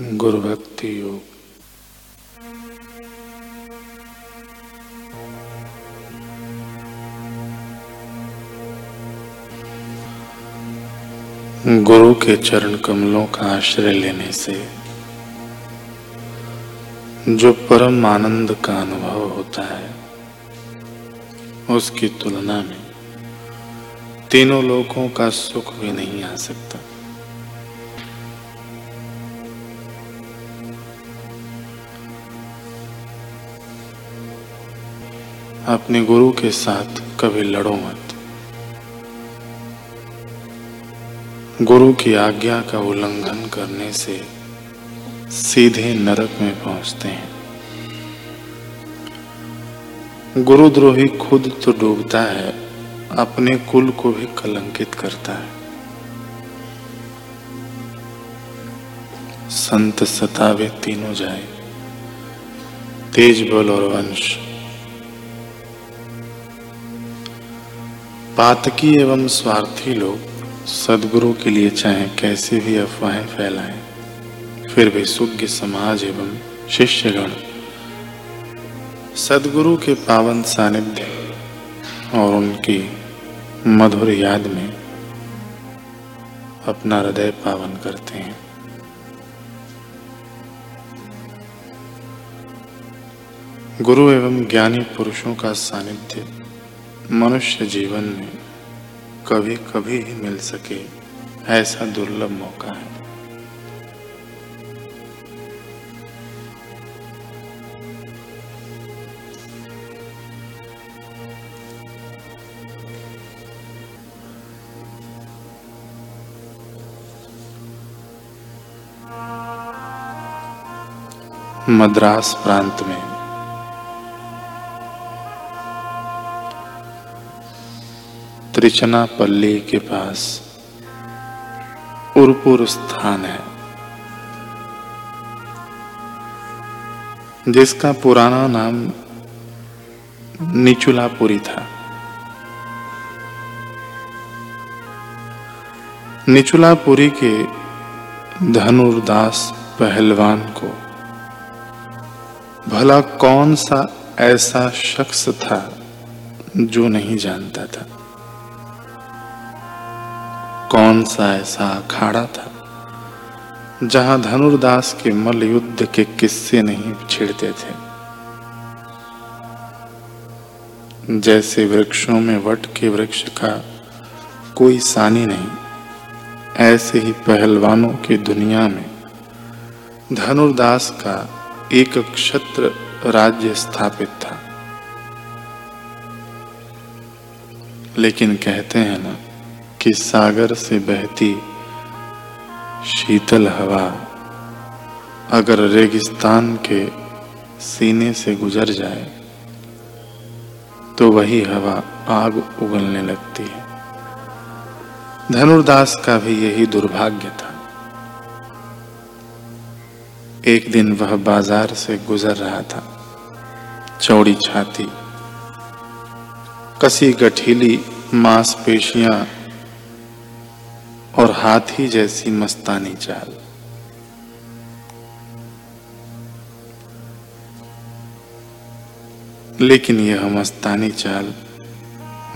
गुरु भक्ति योग। गुरु के चरण कमलों का आश्रय लेने से जो परम आनंद का अनुभव होता है, उसकी तुलना में तीनों लोगों का सुख भी नहीं आ सकता। अपने गुरु के साथ कभी लड़ो मत। गुरु की आज्ञा का उल्लंघन करने से सीधे नरक में पहुँचते हैं। गुरुद्रोही खुद तो डूबता है, अपने कुल को भी कलंकित करता है। संत सतावे तीनों जाए, तेज बल और वंश। पातकी एवं स्वार्थी लोग सदगुरु के लिए चाहे कैसे भी अफवाहें फैलाएँ, फिर भी सुज्ञ समाज एवं शिष्यगण, सदगुरु के पावन सानिध्य और उनकी मधुर याद में अपना हृदय पावन करते हैं। गुरु एवं ज्ञानी पुरुषों का सानिध्य मनुष्य जीवन में कभी कभी ही मिल सके ऐसा दुर्लभ मौका है। मद्रास प्रांत में त्रिचनापल्ली के पास उर्पुर स्थान है, जिसका पुराना नाम निचुलापुरी था। निचुलापुरी के धनुर्दास पहलवान को भला कौन सा ऐसा शख्स था जो नहीं जानता था? कौन सा ऐसा अखाड़ा था, जहाँ धनुर्दास के मल युद्ध के किस्से नहीं छिड़ते थे? जैसे वृक्षों में वट के वृक्ष का कोई सानी नहीं, ऐसे ही पहलवानों की दुनिया में धनुर्दास का एक क्षत्र राज्य स्थापित था। लेकिन कहते हैं ना कि सागर से बहती शीतल हवा अगर रेगिस्तान के सीने से गुजर जाए तो वही हवा आग उगलने लगती है। धनुर्दास का भी यही दुर्भाग्य था। एक दिन वह बाज़ार से गुजर रहा था। चौड़ी छाती, कसी गठीली मांसपेशियाँ और हाथी जैसी मस्तानी चाल। लेकिन यह मस्तानी चाल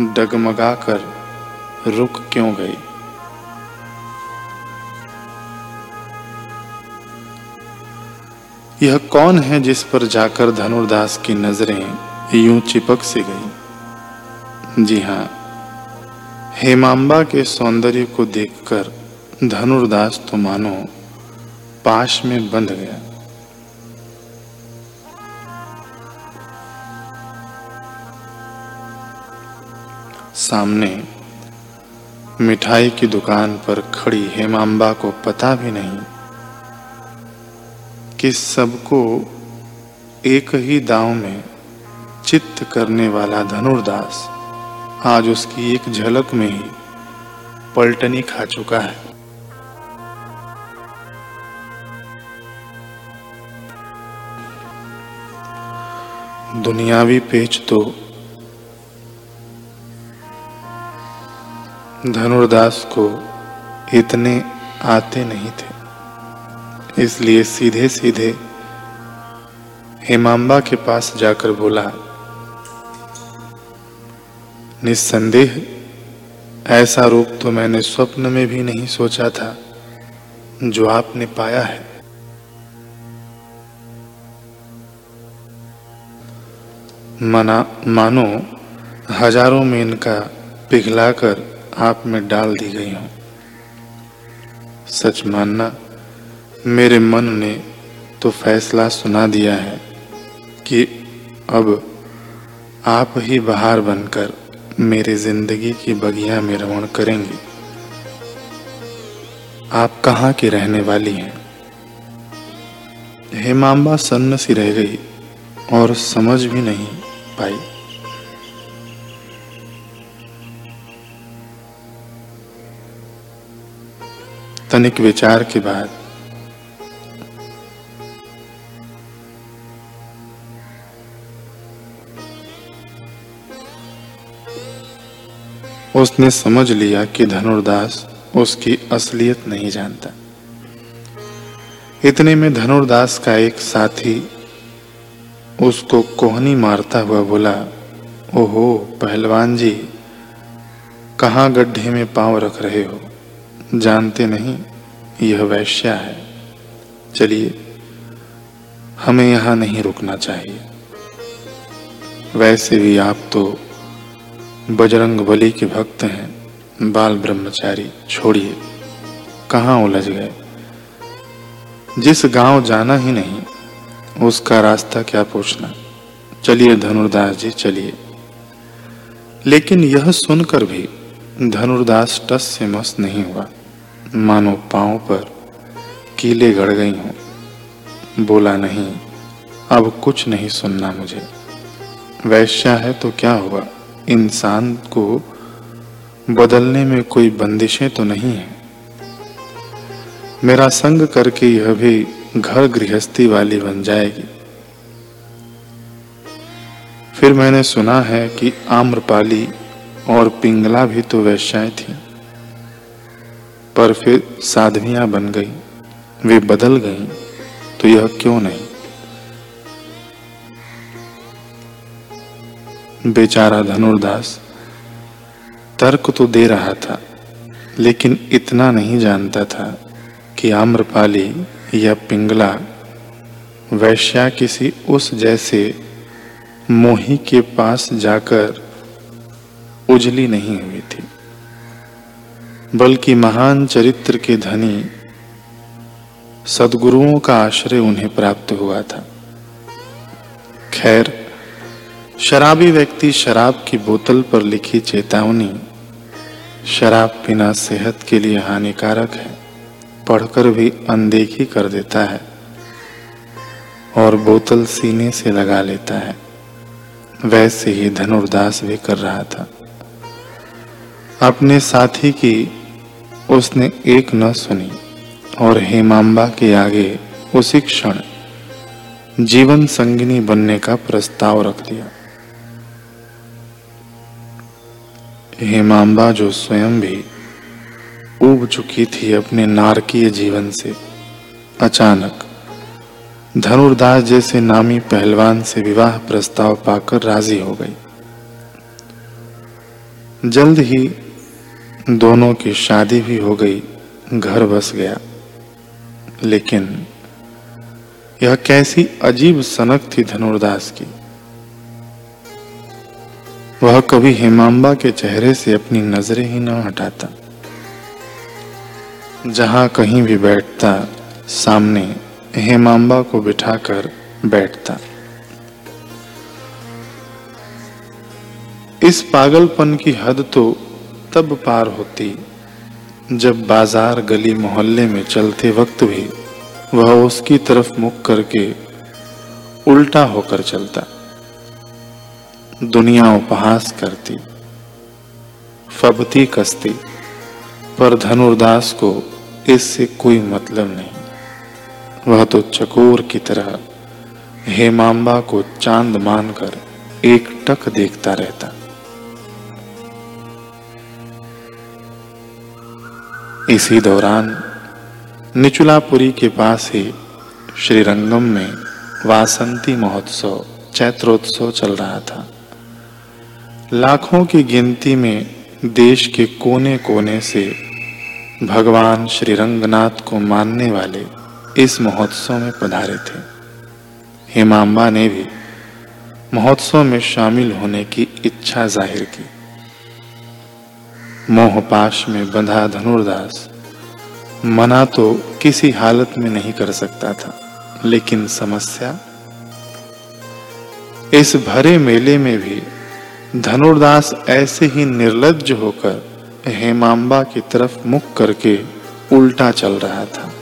डगमगा कर रुक क्यों गई? यह कौन है जिस पर जाकर धनुर्दास की नज़रें यूँ चिपक सी गई? जी हाँ हेमांबा के सौंदर्य को देखकर धनुर्दास तो मानो पाश में बंध गया। सामने मिठाई की दुकान पर खड़ी हेमांबा को पता भी नहीं कि सबको एक ही दांव में चित्त करने वाला धनुर्दास आज उसकी एक झलक में ही पलटनी खा चुका है। दुनियावी पेच तो धनुर्दास को इतने आते नहीं थे। इसलिए सीधे सीधे हेमांबा के पास जाकर बोला निस्संदेह, ऐसा रूप तो मैंने स्वप्न में भी नहीं सोचा था, जो आपने पाया है। मना, मानो, हज़ारों में इनका पिघलाकर आप में डाल दी गई हूँ। सच मानना, मेरे मन ने तो फैसला सुना दिया है कि अब आप ही बाहर बनकर मेरे ज़िंदगी की बगिया में रवण करेंगे। आप कहाँ की रहने वाली हैं? हेमांबा सन्न सी रह गई और समझ भी नहीं पाई। तनिक विचार के बाद उसने समझ लिया कि धनुर्दास उसकी असलियत नहीं जानता। इतने में धनुर्दास का एक साथी उसको कोहनी मारता हुआ बोला, ओहो, पहलवान जी, कहाँ गड्ढे में पाँव रख रहे हो? जानते नहीं, यह वैश्या है। चलिए, हमें यहाँ नहीं रुकना चाहिए। वैसे भी आप तो बजरंग बली के भक्त हैं। बाल ब्रह्मचारी, छोड़िए। कहाँ उलझ गए? जिस गाँव जाना ही नहीं, उसका रास्ता क्या पूछना? चलिए धनुर्दास जी, चलिए। लेकिन यह सुनकर भी धनुर्दास टस से मस्त नहीं हुआ। मानो पाँव पर कीले गड़ गई हूँ। बोला नहीं, अब कुछ नहीं सुनना मुझे। वैश्या है तो क्या हुआ? इंसान को बदलने में कोई बंदिशें तो नहीं है। मेरा संग करके यह भी घर गृहस्थी वाली बन जाएगी। फिर मैंने सुना है कि आम्रपाली और पिंगला भी तो वैश्याएँ थी, पर फिर साधवियाँ बन गई, वे बदल गई तो यह क्यों नहीं? बेचारा धनुर्दास, तर्क तो दे रहा था, लेकिन इतना नहीं जानता था कि आम्रपाली या पिंगला वैश्या किसी उस जैसे मोही के पास जाकर उजली नहीं हुई थी, बल्कि महान चरित्र के धनी सदगुरुओं का आश्रय उन्हें प्राप्त हुआ था। खैर शराबी व्यक्ति शराब की बोतल पर लिखी चेतावनी। शराब पीना सेहत के लिए हानिकारक है, पढ़कर भी अनदेखी कर देता है और बोतल सीने से लगा लेता है। वैसे ही धनुर्दास भी कर रहा था। अपने साथी की उसने एक न सुनी और हेमांबा के आगे उसी क्षण जीवन संगिनी बनने का प्रस्ताव रख दिया। हेमांबा जो स्वयं भी उब चुकी थी अपने नारकीय जीवन से, अचानक धनुर्दास जैसे नामी पहलवान से विवाह प्रस्ताव पाकर राज़ी हो गई। जल्द ही दोनों की शादी भी हो गई, घर बस गया। लेकिन यह कैसी अजीब सनक थी धनुर्दास की। वह कभी हेमांबा के चेहरे से अपनी नज़रें ही न हटाता। जहाँ कहीं भी बैठता, सामने हेमांबा को बिठाकर बैठता। इस पागलपन की हद तो तब पार होती, जब बाज़ार गली मोहल्ले में चलते वक्त भी वह उसकी तरफ़ मुख करके उल्टा होकर चलता। दुनिया उपहास करती, फबती कसती, पर धनुर्दास को इससे कोई मतलब नहीं। वह तो चकोर की तरह हेमांबा को चाँद मानकर एक टक देखता रहता। इसी दौरान निचुलापुरी के पास ही श्रीरंगम में वासंती महोत्सव, चैत्रोत्सव चल रहा था। लाखों की गिनती में देश के कोने-कोने से भगवान श्री रंगनाथ को मानने वाले इस महोत्सव में पधारे थे। हेमांबा ने भी महोत्सव में शामिल होने की इच्छा ज़ाहिर की। मोहपाश में बंधा धनुर्दास मना तो किसी हालत में नहीं कर सकता था, लेकिन समस्या? इस भरे मेले में भी धनुर्दास ऐसे ही निर्लज होकर हेमांबा की तरफ़ मुख करके उल्टा चल रहा था।